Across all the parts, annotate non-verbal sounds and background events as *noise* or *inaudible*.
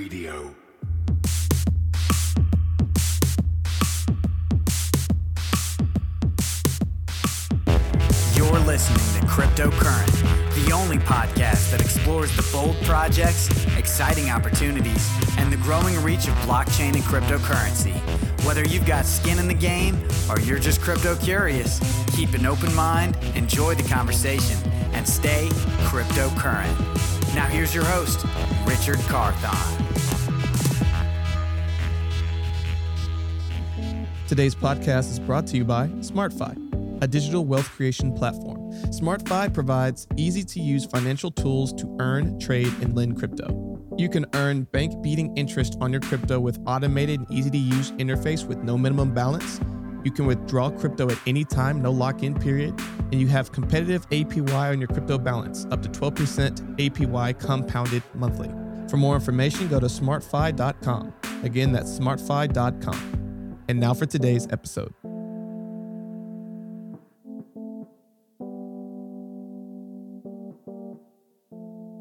Radio. You're listening to Cryptocurrent, the only podcast that explores the bold projects, exciting opportunities, and the growing reach of blockchain and cryptocurrency. Whether you've got skin in the game or you're just crypto curious, keep an open mind, enjoy the conversation, and stay cryptocurrent. Now, here's your host, Richard Carthon. Today's podcast is brought to you by SmartFi, a digital wealth creation platform. SmartFi provides easy to use financial tools to earn, trade, and lend crypto. You can earn bank beating interest on your crypto with automated and easy to use interface with no minimum balance. You can withdraw crypto at any time, no lock in period, and you have competitive APY on your crypto balance, up to 12% APY compounded monthly. For more information, go to smartfi.com. Again, that's smartfi.com. And now for today's episode.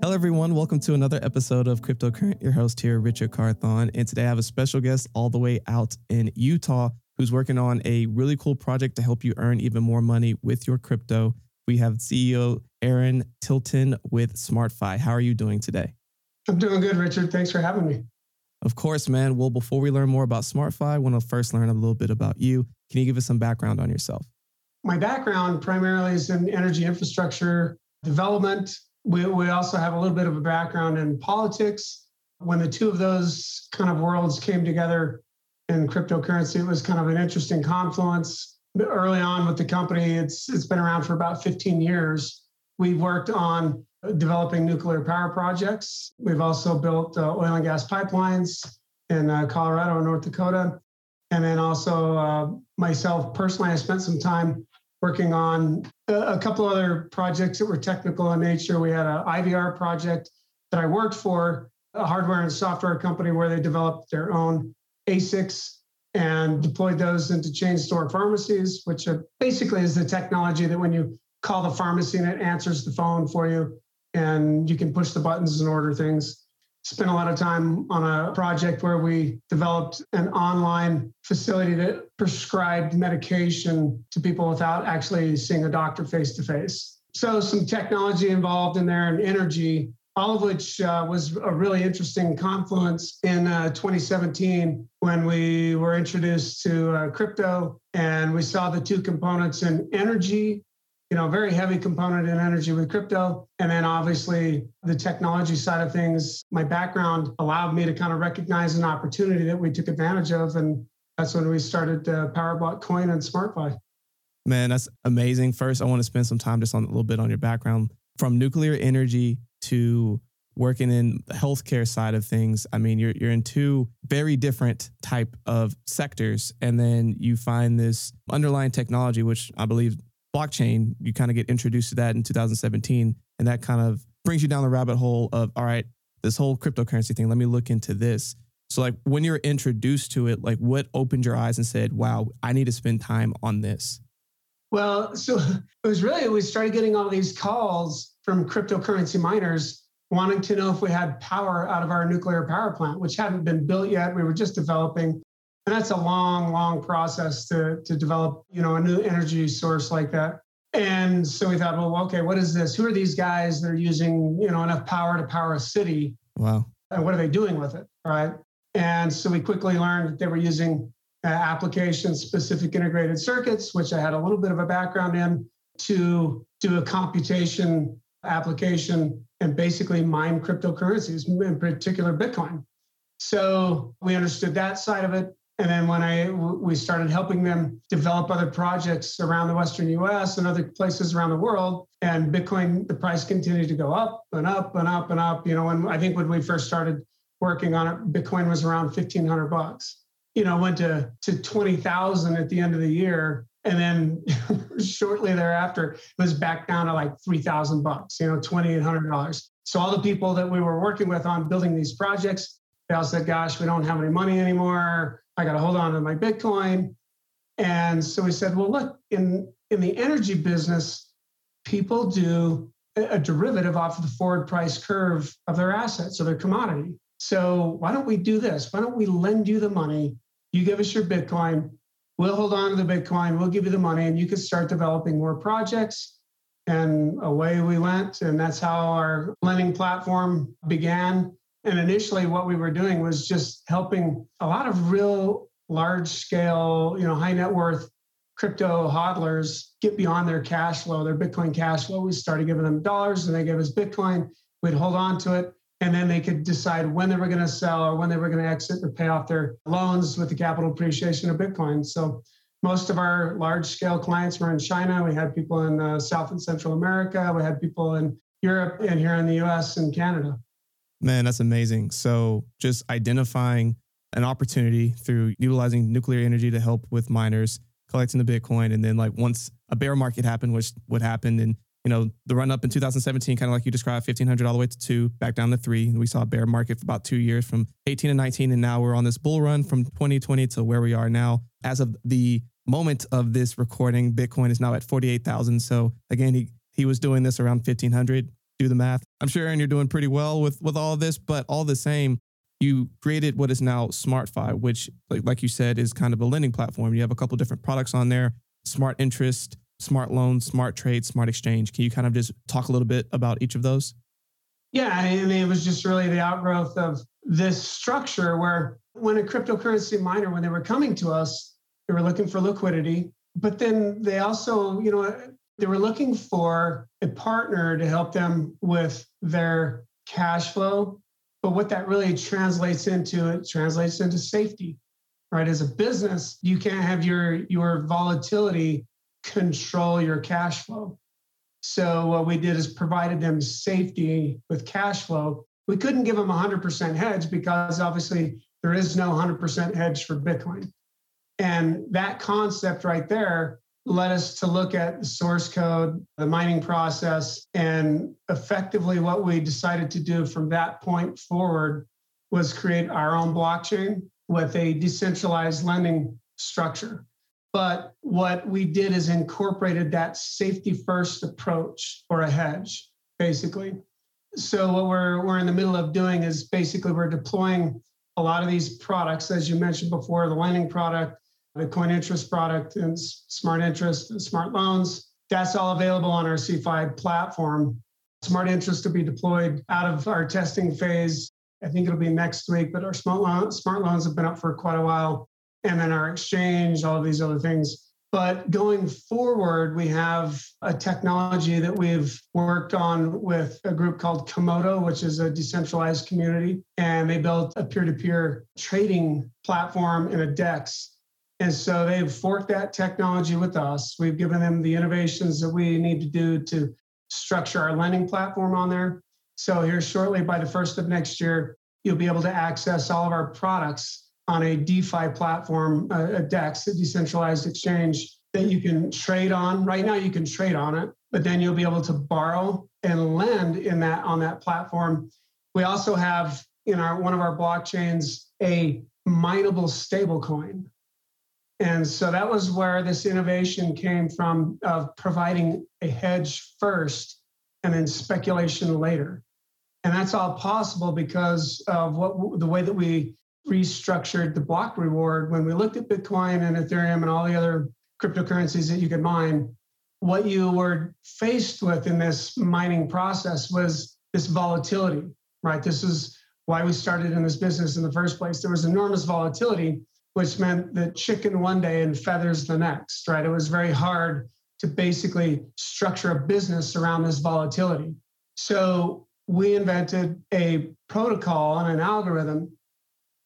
Hello, everyone. Welcome to another episode of Cryptocurrent. Your host here, Richard Carthon. And today I have a special guest all the way out in Utah who's working on a really cool project to help you earn even more money with your crypto. We have CEO Aaron Tilton with SmartFi. How are you doing today? I'm doing good, Richard. Thanks for having me. Of course, man. Well, before we learn more about SmartFi, I want to first learn a little bit about you. Can you give us some background on yourself? My background primarily is in energy infrastructure development. We, we also have a little bit of a background in politics. When the two of those kind of worlds came together in cryptocurrency, it was kind of an interesting confluence. Early on with the company, it's it's been around for about 15 years. We've worked on developing nuclear power projects. We've also built uh, oil and gas pipelines in uh, Colorado and North Dakota. And then also uh, myself personally, I spent some time working on a, a, couple other projects that were technical in nature. We had an IVR project that I worked for, a hardware and software company where they developed their own ASICs and deployed those into chain store pharmacies, which basically is the technology that when you call the pharmacy and it answers the phone for you and you can push the buttons and order things. Spent a lot of time on a project where we developed an online facility that prescribed medication to people without actually seeing a doctor face to face. So, some technology involved in there and energy, all of which uh, was a really interesting confluence in uh, 2017 when we were introduced to uh, crypto and we saw the two components in energy you know, very heavy component in energy with crypto. And then obviously the technology side of things, my background allowed me to kind of recognize an opportunity that we took advantage of. And that's when we started uh, PowerBlock Coin and SmartFi. Man, that's amazing. First, I want to spend some time just on a little bit on your background from nuclear energy to working in the healthcare side of things. I mean, you're you're in two very different type of sectors, and then you find this underlying technology, which I believe blockchain, you kind of get introduced to that in 2017. And that kind of brings you down the rabbit hole of, all right, this whole cryptocurrency thing, let me look into this. So, like, when you're introduced to it, like, what opened your eyes and said, wow, I need to spend time on this? Well, so *laughs* it was really, we started getting all these calls from cryptocurrency miners wanting to know if we had power out of our nuclear power plant, which hadn't been built yet. We were just developing. And that's a long, long process to, to develop, you know, a new energy source like that. And so we thought, well, okay, what is this? Who are these guys that are using, you know, enough power to power a city? Wow. And what are they doing with it? Right. And so we quickly learned that they were using uh, application specific integrated circuits, which I had a little bit of a background in, to do a computation application and basically mine cryptocurrencies, in particular Bitcoin. So we understood that side of it. And then when I we started helping them develop other projects around the Western U.S. and other places around the world, and Bitcoin, the price continued to go up and up and up and up. You know, when I think when we first started working on it, Bitcoin was around fifteen hundred bucks. You know, went to to twenty thousand at the end of the year, and then *laughs* shortly thereafter, it was back down to like three thousand bucks. You know, twenty eight hundred dollars. So all the people that we were working with on building these projects, they all said, "Gosh, we don't have any money anymore." I got to hold on to my Bitcoin. And so we said, well, look, in, in the energy business, people do a derivative off of the forward price curve of their assets or their commodity. So why don't we do this? Why don't we lend you the money? You give us your Bitcoin. We'll hold on to the Bitcoin. We'll give you the money, and you can start developing more projects. And away we went. And that's how our lending platform began. And initially, what we were doing was just helping a lot of real large scale, you know, high net worth crypto hodlers get beyond their cash flow, their Bitcoin cash flow. We started giving them dollars and they gave us Bitcoin. We'd hold on to it. And then they could decide when they were going to sell or when they were going to exit or pay off their loans with the capital appreciation of Bitcoin. So most of our large scale clients were in China. We had people in uh, South and Central America. We had people in Europe and here in the US and Canada. Man, that's amazing. So just identifying an opportunity through utilizing nuclear energy to help with miners collecting the Bitcoin. And then like once a bear market happened, which what happened and you know, the run up in 2017, kind of like you described, 1500 all the way to two, back down to three. And we saw a bear market for about two years from 18 and 19. And now we're on this bull run from 2020 to where we are now. As of the moment of this recording, Bitcoin is now at 48,000. So again, he, he was doing this around 1500. Do the math. I'm sure, Aaron, you're doing pretty well with, with all this, but all the same, you created what is now SmartFi, which, like, like you said, is kind of a lending platform. You have a couple different products on there, smart interest, smart loans, smart trade, smart exchange. Can you kind of just talk a little bit about each of those? Yeah, I mean, it was just really the outgrowth of this structure where when a cryptocurrency miner, when they were coming to us, they were looking for liquidity, but then they also, you know, they were looking for a partner to help them with their cash flow. But what that really translates into, it translates into safety, right? As a business, you can't have your your volatility control your cash flow. So what we did is provided them safety with cash flow. We couldn't give them 100% hedge because obviously there is no 100% hedge for Bitcoin. And that concept right there led us to look at the source code, the mining process, and effectively what we decided to do from that point forward was create our own blockchain with a decentralized lending structure. But what we did is incorporated that safety first approach or a hedge, basically. So what we're we're in the middle of doing is basically we're deploying a lot of these products, as you mentioned before, the lending product, the coin interest product, and smart interest, and smart loans. That's all available on our CeFi platform. Smart interest to be deployed out of our testing phase. I think it'll be next week, but our smart, smart loans have been up for quite a while our exchange, all of these other things. But going forward, we have a technology that we've worked on with a group called Komodo, which is a decentralized community. And they built a peer to peer trading platform in a DEX. And so they've forked that technology with us. We've given them the innovations that we need to do to structure our lending platform on there. So, here shortly, by the first of next year, you'll be able to access all of our products on a DeFi platform, a DEX, a decentralized exchange that you can trade on. Right now, you can trade on it, but then you'll be able to borrow and lend in that on that platform. We also have in our one of our blockchains a mineable stablecoin. And so that was where this innovation came from of providing a hedge first and then speculation later. And that's all possible because of what the way that we restructured the block reward when we looked at Bitcoin and Ethereum and all the other cryptocurrencies that you could mine. What you were faced with in this mining process was this volatility, right? This is why we started in this business in the first place. There was enormous volatility, which meant that chicken one day and feathers the next, right? It was very hard to basically structure a business around this volatility. So we invented a protocol and an algorithm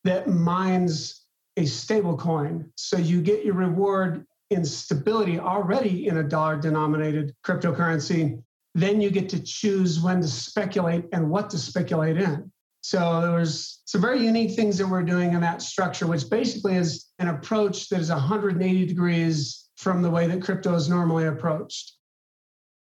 that mines a stable coin. So you get your reward in stability already in a dollar denominated cryptocurrency. Then you get to choose when to speculate and what to speculate in. So there was some very unique things that we're doing in that structure, which basically is an approach that is 180 degrees from the way that crypto is normally approached.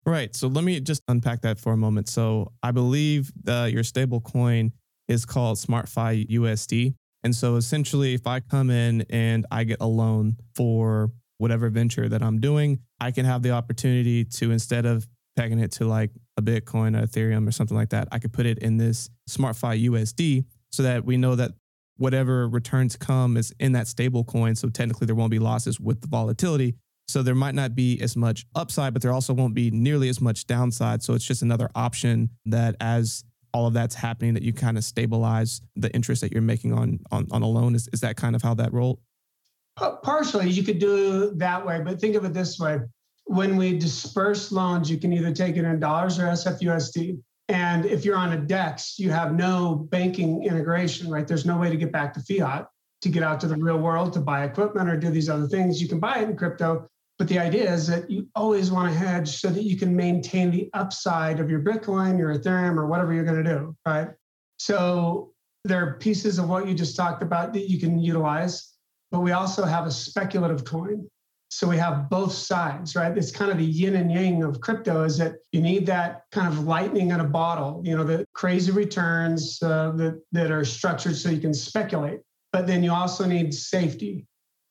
Right. So let me just unpack that for a moment. So I believe uh, your stable coin is called SmartFi USD. And so essentially, if I come in and I get a loan for whatever venture that I'm doing, I can have the opportunity to instead of pegging it to like a Bitcoin, or Ethereum, or something like that, I could put it in this SmartFi USD. so that we know that whatever returns come is in that stable coin. So technically there won't be losses with the volatility. So there might not be as much upside, but there also won't be nearly as much downside. So it's just another option that as all of that's happening that you kind of stabilize the interest that you're making on on, on a loan. Is, is that kind of how that rolled? Partially, you could do that way, but think of it this way. When we disperse loans, you can either take it in dollars or SFUSD. And if you're on a DEX, you have no banking integration, right? There's no way to get back to fiat to get out to the real world to buy equipment or do these other things. You can buy it in crypto, but the idea is that you always want to hedge so that you can maintain the upside of your Bitcoin, your Ethereum, or whatever you're going to do, right? So there are pieces of what you just talked about that you can utilize, but we also have a speculative coin. So we have both sides, right? It's kind of the yin and yang of crypto is that you need that kind of lightning in a bottle, you know, the crazy returns uh, that, that are structured so you can speculate. But then you also need safety.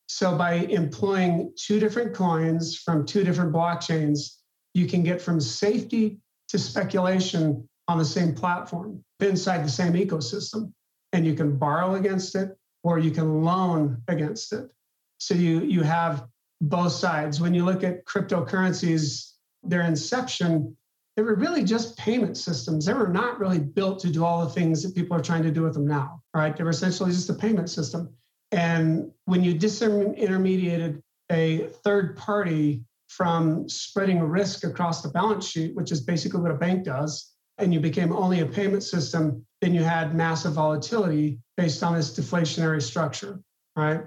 So by employing two different coins from two different blockchains, you can get from safety to speculation on the same platform inside the same ecosystem. And you can borrow against it or you can loan against it. So you, you have both sides. When you look at cryptocurrencies, their inception, they were really just payment systems. They were not really built to do all the things that people are trying to do with them now, right? They were essentially just a payment system. And when you disintermediated a third party from spreading risk across the balance sheet, which is basically what a bank does, and you became only a payment system, then you had massive volatility based on this deflationary structure, right?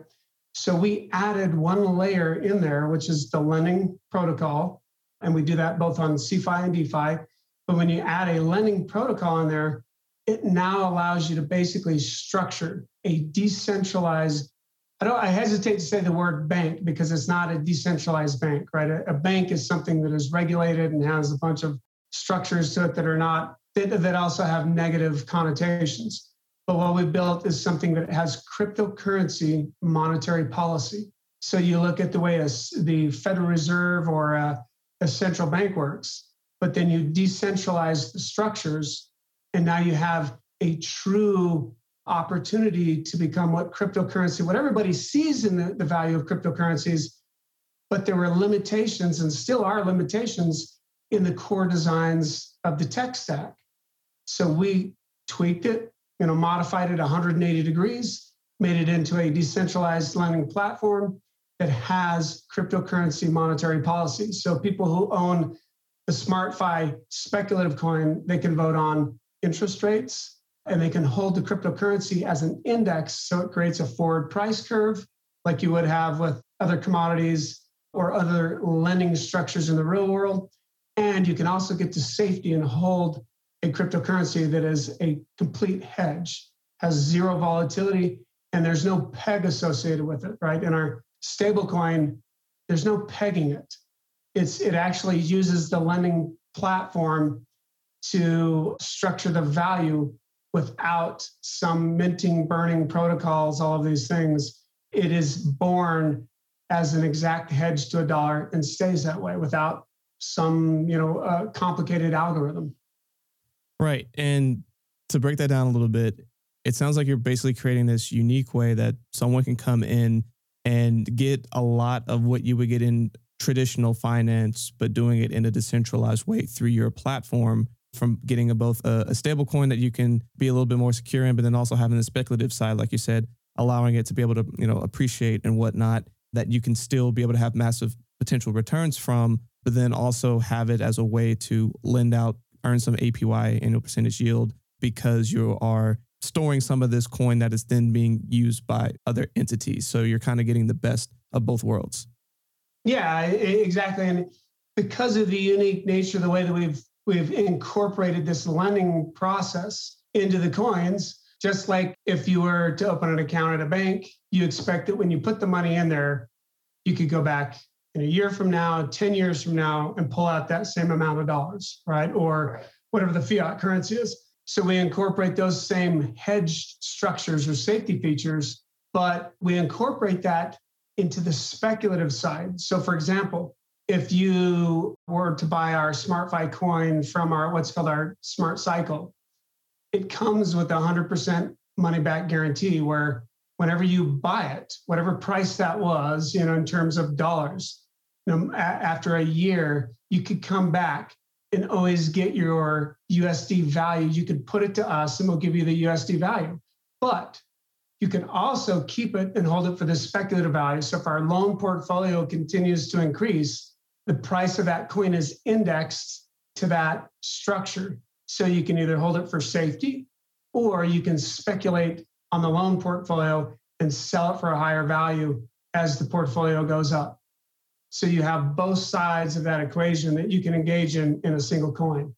So we added one layer in there, which is the lending protocol. And we do that both on CeFi and DeFi. But when you add a lending protocol in there, it now allows you to basically structure a decentralized I don't I hesitate to say the word bank because it's not a decentralized bank, right? A, a, bank is something that is regulated and has a bunch of structures to it that are not that, that also have negative connotations. But what we built is something that has cryptocurrency monetary policy. So you look at the way a, the Federal Reserve or a, a central bank works, but then you decentralize the structures and now you have a true opportunity to become what cryptocurrency, what everybody sees in the, the value of cryptocurrencies, but there were limitations and still are limitations in the core designs of the tech stack. So we tweaked it, you know, modified it 180 degrees, made it into a decentralized lending platform that has cryptocurrency monetary policy. So people who own the SmartFi speculative coin, they can vote on interest rates and they can hold the cryptocurrency as an index. So it creates a forward price curve like you would have with other commodities or other lending structures in the real world. And you can also get to safety and hold a cryptocurrency that is a complete hedge, has zero volatility, and there's no peg associated with it, right? In our stablecoin, there's no pegging it. It's it actually uses the lending platform to structure the value without some minting, burning protocols, all of these things. It is born as an exact hedge to a dollar and stays that way without some, you know, uh, complicated algorithm. Right. And to break that down a little bit, it sounds like you're basically creating this unique way that someone can come in and get a lot of what you would get in traditional finance, but doing it in a decentralized way through your platform from getting a, both a, a stable coin that you can be a little bit more secure in, but then also having the speculative side, like you said, allowing it to be able to, you know, appreciate and whatnot, that you can still be able to have massive potential returns from, but then also have it as a way to lend out, earn some APY, annual percentage yield, because you are storing some of this coin that is then being used by other entities. So you're kind of getting the best of both worlds. Yeah, exactly. And because of the unique nature of the way that we've we've incorporated this lending process into the coins. Just like if you were to open an account at a bank, you expect that when you put the money in there, you could go back in a year from now, 10 years from now, and pull out that same amount of dollars, right? Or whatever the fiat currency is. So we incorporate those same hedged structures or safety features, but we incorporate that into the speculative side. So, for example, if you were to buy our SmartFi coin from our what's called our Smart Cycle, it comes with a 100% money back guarantee where whenever you buy it, whatever price that was, you know, in terms of dollars, you know, a- after a year, you could come back and always get your USD value. You could put it to us and we'll give you the USD value. But you can also keep it and hold it for the speculative value. So if our loan portfolio continues to increase, the price of that coin is indexed to that structure. So you can either hold it for safety or you can speculate on the loan portfolio and sell it for a higher value as the portfolio goes up. So you have both sides of that equation that you can engage in in a single coin.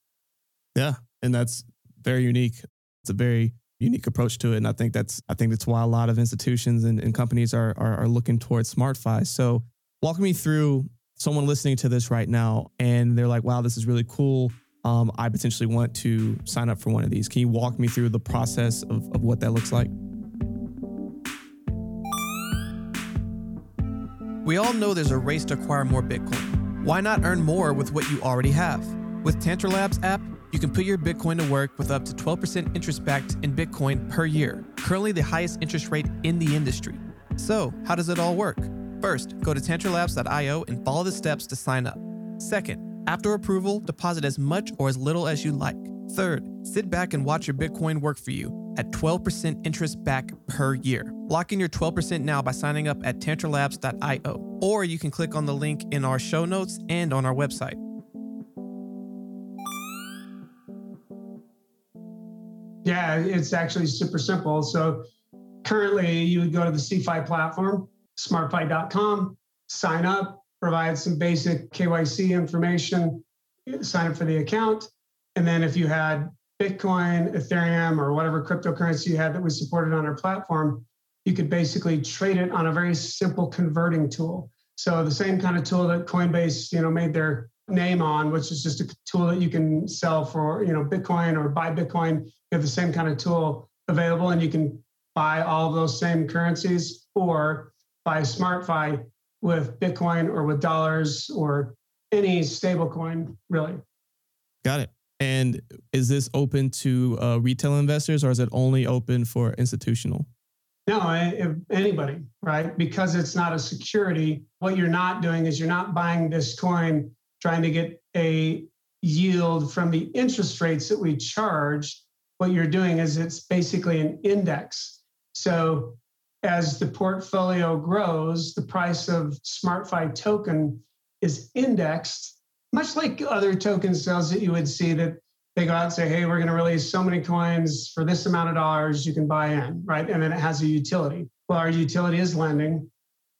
Yeah, and that's very unique. It's a very unique approach to it, and I think that's I think that's why a lot of institutions and, and companies are, are are looking towards SmartFi. So walk me through someone listening to this right now, and they're like, "Wow, this is really cool." Um, I potentially want to sign up for one of these. Can you walk me through the process of, of what that looks like? We all know there's a race to acquire more Bitcoin. Why not earn more with what you already have? With Tantra Labs app, you can put your Bitcoin to work with up to 12% interest backed in Bitcoin per year, currently the highest interest rate in the industry. So, how does it all work? First, go to tantralabs.io and follow the steps to sign up. Second, after approval, deposit as much or as little as you like. Third, sit back and watch your Bitcoin work for you at 12% interest back per year. Lock in your 12% now by signing up at tantralabs.io, or you can click on the link in our show notes and on our website. Yeah, it's actually super simple. So currently, you would go to the CeFi platform, smartfi.com, sign up, provide some basic KYC information, sign up for the account. And then if you had Bitcoin, Ethereum, or whatever cryptocurrency you had that was supported on our platform, you could basically trade it on a very simple converting tool. So the same kind of tool that Coinbase, you know, made their name on, which is just a tool that you can sell for, you know, Bitcoin or buy Bitcoin. You have the same kind of tool available, and you can buy all of those same currencies or buy SmartFi with Bitcoin or with dollars or any stable coin, really. Got it. And is this open to uh, retail investors or is it only open for institutional? No, anybody, right? Because it's not a security. What you're not doing is you're not buying this coin trying to get a yield from the interest rates that we charge. What you're doing is it's basically an index. So as the portfolio grows, the price of SmartFi token is indexed, much like other token sales that you would see that they go out and say, hey, we're going to release so many coins for this amount of dollars you can buy in, right? And then it has a utility. Well, our utility is lending,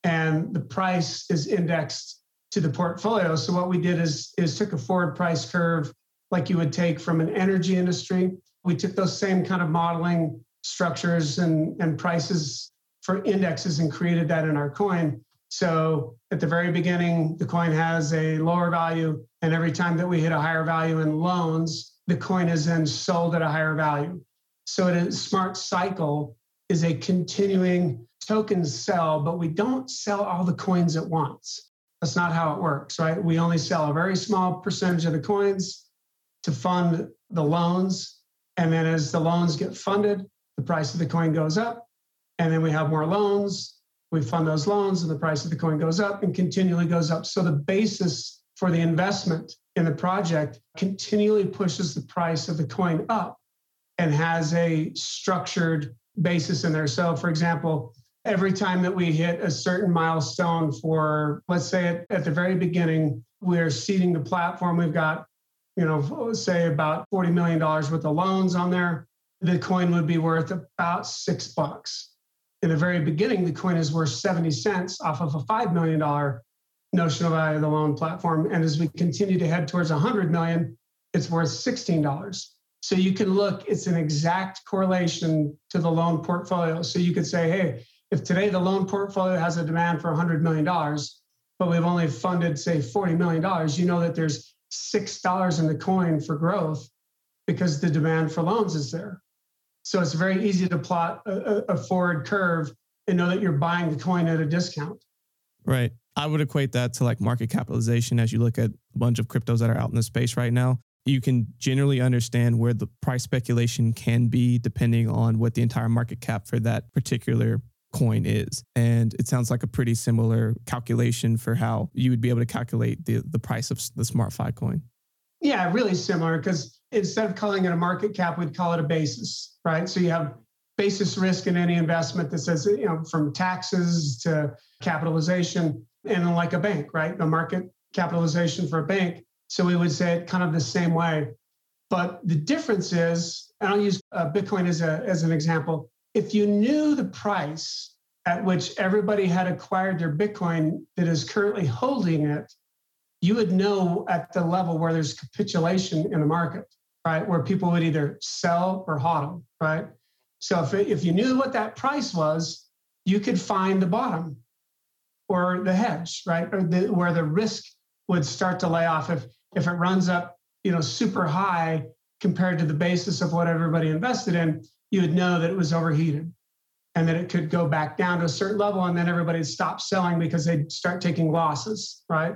and the price is indexed to the portfolio. So what we did is, is took a forward price curve like you would take from an energy industry. We took those same kind of modeling structures and, and prices for indexes and created that in our coin. So at the very beginning, the coin has a lower value. And every time that we hit a higher value in loans, the coin is then sold at a higher value. So a smart cycle is a continuing token sell, but we don't sell all the coins at once. That's not how it works, right? We only sell a very small percentage of the coins to fund the loans. And then as the loans get funded, the price of the coin goes up and then we have more loans. We fund those loans, and the price of the coin goes up and continually goes up. So the basis for the investment in the project continually pushes the price of the coin up and has a structured basis in there. So, for example, every time that we hit a certain milestone for, let's say at, at the very beginning, we're seeding the platform, we've got, you know, say about $40 million worth of loans on there, the coin would be worth about six bucks in the very beginning, the coin is worth 70 cents off of a $5 million notional value of the loan platform. And as we continue to head towards 100 million, it's worth $16. So you can look, it's an exact correlation to the loan portfolio. So you could say, hey, if today the loan portfolio has a demand for $100 million, but we've only funded, say, $40 million, you know that there's $6 in the coin for growth because the demand for loans is there. So it's very easy to plot a, a forward curve and know that you're buying the coin at a discount. Right. I would equate that to like market capitalization as you look at a bunch of cryptos that are out in the space right now. you can generally understand where the price speculation can be depending on what the entire market cap for that particular coin is. And it sounds like a pretty similar calculation for how you would be able to calculate the, the price of the SmartFi coin. Yeah, really similar because instead of calling it a market cap, we'd call it a basis, right? So you have basis risk in any investment that says, you know, from taxes to capitalization and like a bank, right? The market capitalization for a bank. So we would say it kind of the same way. But the difference is, and I'll use uh, Bitcoin as, a, as an example. If you knew the price at which everybody had acquired their Bitcoin that is currently holding it, you would know at the level where there's capitulation in the market, right? Where people would either sell or hodl, right? So if, it, if you knew what that price was, you could find the bottom or the hedge, right? Or the, where the risk would start to lay off. If if it runs up, you know, super high compared to the basis of what everybody invested in, you would know that it was overheated and that it could go back down to a certain level and then everybody would stop selling because they'd start taking losses, right?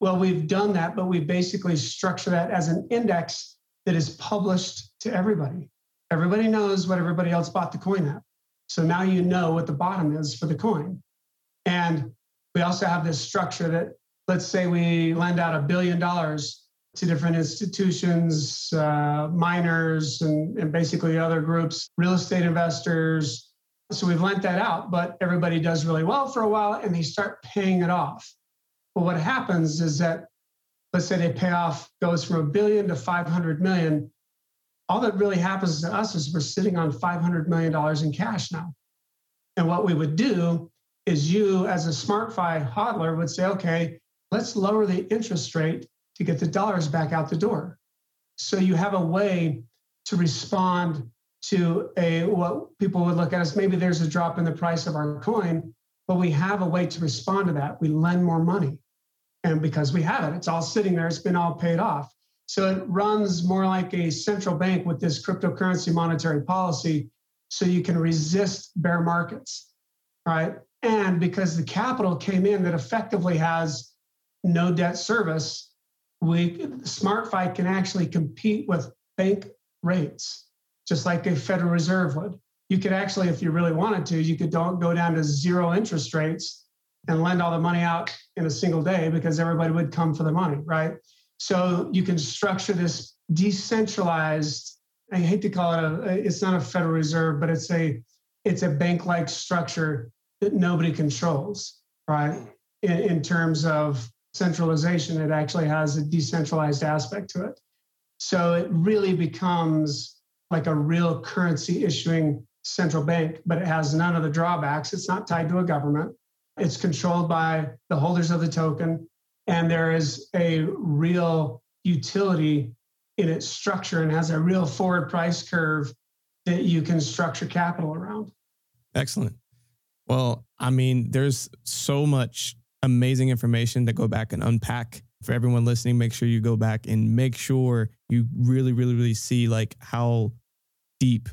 Well, we've done that, but we basically structure that as an index that is published to everybody. Everybody knows what everybody else bought the coin at. So now you know what the bottom is for the coin. And we also have this structure that, let's say we lend out a billion dollars to different institutions, uh, miners, and, and basically other groups, real estate investors. So we've lent that out, but everybody does really well for a while and they start paying it off. But what happens is that, let's say they pay off, goes from a billion to 500 million. All that really happens to us is we're sitting on $500 million in cash now. And what we would do is you, as a SmartFi hodler, would say, okay, let's lower the interest rate to get the dollars back out the door. So you have a way to respond to a what people would look at as maybe there's a drop in the price of our coin, but we have a way to respond to that. We lend more money. And because we have it, it's all sitting there, it's been all paid off. So it runs more like a central bank with this cryptocurrency monetary policy so you can resist bear markets, right? And because the capital came in that effectively has no debt service, we SmartFi can actually compete with bank rates, just like a Federal Reserve would. You could actually, if you really wanted to, you could go down to zero interest rates and lend all the money out in a single day because everybody would come for the money, right? So you can structure this decentralized. I hate to call it a. It's not a Federal Reserve, but it's a it's a bank-like structure that nobody controls, right? In, in terms of centralization, it actually has a decentralized aspect to it. So it really becomes like a real currency issuing central bank, but it has none of the drawbacks. It's not tied to a government. It's controlled by the holders of the token. And there is a real utility in its structure and has a real forward price curve that you can structure capital around. Excellent. Well, I mean, there's so much amazing information to go back and unpack. For everyone listening, make sure you go back and make sure you really, really, really see like how deep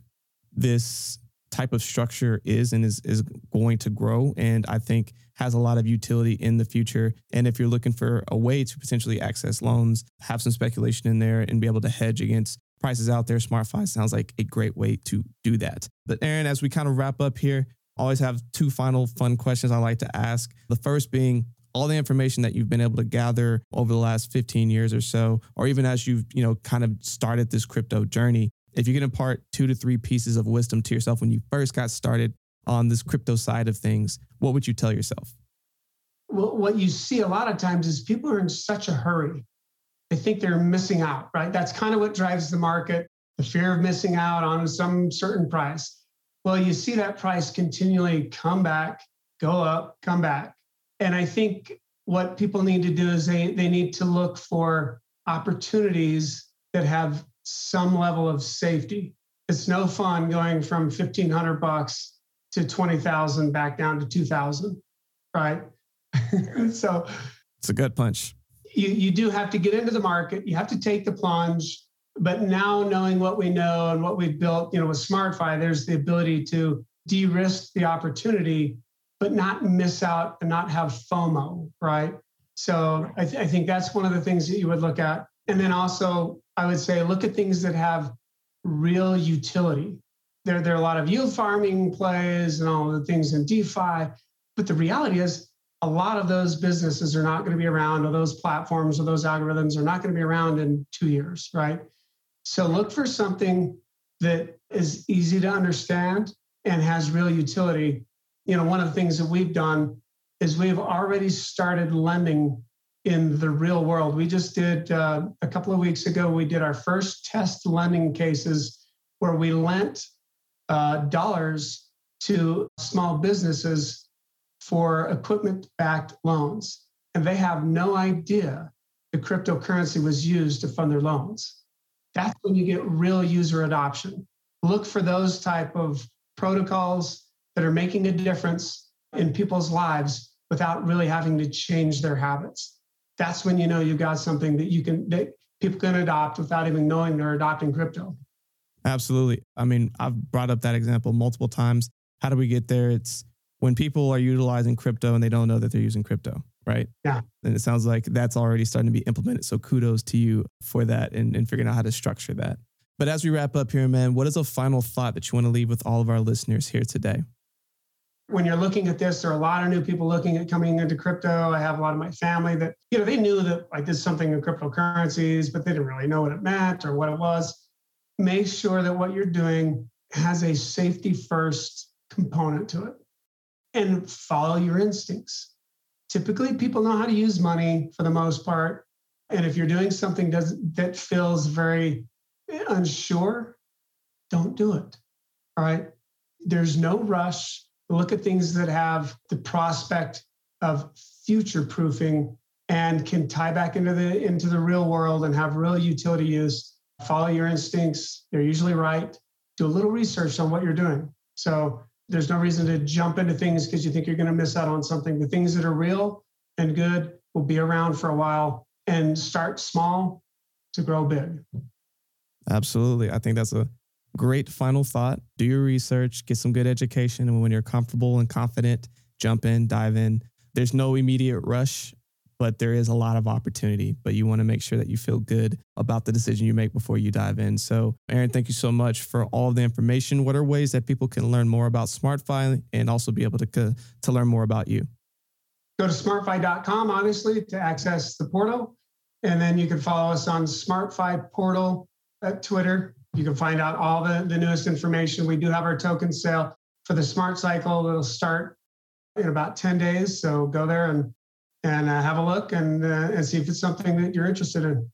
this type of structure is and is is going to grow and I think has a lot of utility in the future. And if you're looking for a way to potentially access loans, have some speculation in there and be able to hedge against prices out there, SmartFi sounds like a great way to do that. But Aaron, as we kind of wrap up here, always have two final fun questions I like to ask. The first being all the information that you've been able to gather over the last 15 years or so, or even as you've, you know, kind of started this crypto journey. If you can impart two to three pieces of wisdom to yourself when you first got started on this crypto side of things, what would you tell yourself? Well, what you see a lot of times is people are in such a hurry. They think they're missing out, right? That's kind of what drives the market the fear of missing out on some certain price. Well, you see that price continually come back, go up, come back. And I think what people need to do is they, they need to look for opportunities that have some level of safety. It's no fun going from 1500 bucks to 20,000 back down to 2000, right? *laughs* so it's a gut punch. You, you do have to get into the market. You have to take the plunge. But now knowing what we know and what we've built, you know, with SmartFi, there's the ability to de-risk the opportunity, but not miss out and not have FOMO, right? So I, th- I think that's one of the things that you would look at. And then also, I would say look at things that have real utility. There, there are a lot of yield farming plays and all the things in DeFi, but the reality is a lot of those businesses are not going to be around, or those platforms or those algorithms are not going to be around in two years, right? So look for something that is easy to understand and has real utility. You know, one of the things that we've done is we've already started lending in the real world. We just did uh, a couple of weeks ago, we did our first test lending cases where we lent uh, dollars to small businesses for equipment backed loans. And they have no idea the cryptocurrency was used to fund their loans. That's when you get real user adoption. Look for those type of protocols that are making a difference in people's lives without really having to change their habits. That's when you know you've got something that you can that people can adopt without even knowing they're adopting crypto. Absolutely. I mean, I've brought up that example multiple times. How do we get there? It's when people are utilizing crypto and they don't know that they're using crypto, right? Yeah. And it sounds like that's already starting to be implemented. So kudos to you for that and, and figuring out how to structure that. But as we wrap up here, man, what is a final thought that you want to leave with all of our listeners here today? When you're looking at this, there are a lot of new people looking at coming into crypto. I have a lot of my family that, you know, they knew that I did something in cryptocurrencies, but they didn't really know what it meant or what it was. Make sure that what you're doing has a safety first component to it and follow your instincts. Typically, people know how to use money for the most part. And if you're doing something that feels very unsure, don't do it. All right. There's no rush. Look at things that have the prospect of future proofing and can tie back into the into the real world and have real utility use. Follow your instincts. They're usually right. Do a little research on what you're doing. So there's no reason to jump into things because you think you're going to miss out on something. The things that are real and good will be around for a while and start small to grow big. Absolutely. I think that's a great final thought. Do your research, get some good education. And when you're comfortable and confident, jump in, dive in. There's no immediate rush but there is a lot of opportunity. But you want to make sure that you feel good about the decision you make before you dive in. So, Aaron, thank you so much for all the information. What are ways that people can learn more about SmartFi and also be able to, to learn more about you? Go to smartfi.com, obviously, to access the portal. And then you can follow us on SmartFi portal at Twitter. You can find out all the, the newest information. We do have our token sale for the Smart Cycle. It'll start in about 10 days. So go there and and uh, have a look and, uh, and see if it's something that you're interested in.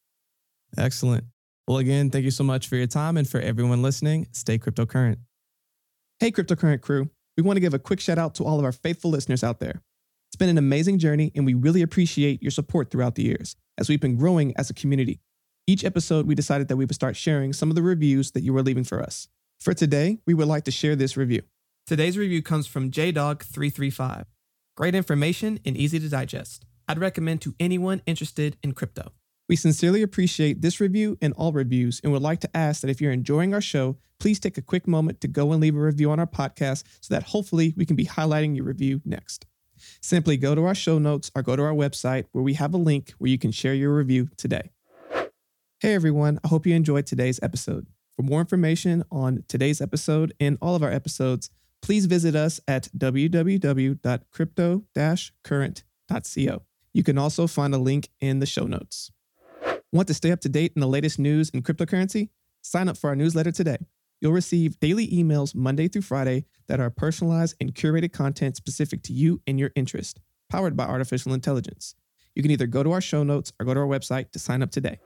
Excellent. Well, again, thank you so much for your time and for everyone listening. Stay cryptocurrent. Hey, cryptocurrent crew. We want to give a quick shout out to all of our faithful listeners out there. It's been an amazing journey, and we really appreciate your support throughout the years as we've been growing as a community. Each episode, we decided that we would start sharing some of the reviews that you were leaving for us. For today, we would like to share this review. Today's review comes from JDog335. Great information and easy to digest. I'd recommend to anyone interested in crypto. We sincerely appreciate this review and all reviews and would like to ask that if you're enjoying our show, please take a quick moment to go and leave a review on our podcast so that hopefully we can be highlighting your review next. Simply go to our show notes or go to our website where we have a link where you can share your review today. Hey everyone, I hope you enjoyed today's episode. For more information on today's episode and all of our episodes, please visit us at www.crypto-current.co. You can also find a link in the show notes. Want to stay up to date in the latest news in cryptocurrency? Sign up for our newsletter today. You'll receive daily emails Monday through Friday that are personalized and curated content specific to you and your interest, powered by artificial intelligence. You can either go to our show notes or go to our website to sign up today.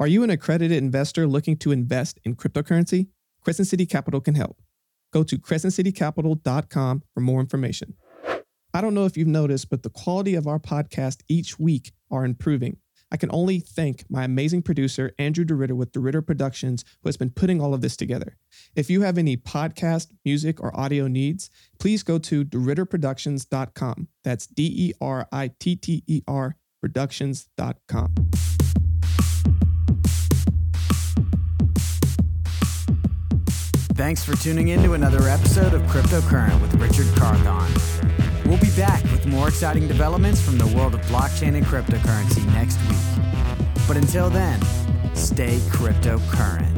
Are you an accredited investor looking to invest in cryptocurrency? Crescent City Capital can help. Go to crescentcitycapital.com for more information. I don't know if you've noticed, but the quality of our podcast each week are improving. I can only thank my amazing producer, Andrew DeRitter with DeRitter Productions, who has been putting all of this together. If you have any podcast, music, or audio needs, please go to DeRitterProductions.com. That's D E R I T T E R Productions.com. Thanks for tuning in to another episode of Cryptocurrent with Richard Carthon. We'll be back with more exciting developments from the world of blockchain and cryptocurrency next week. But until then, Stay cryptocurrent.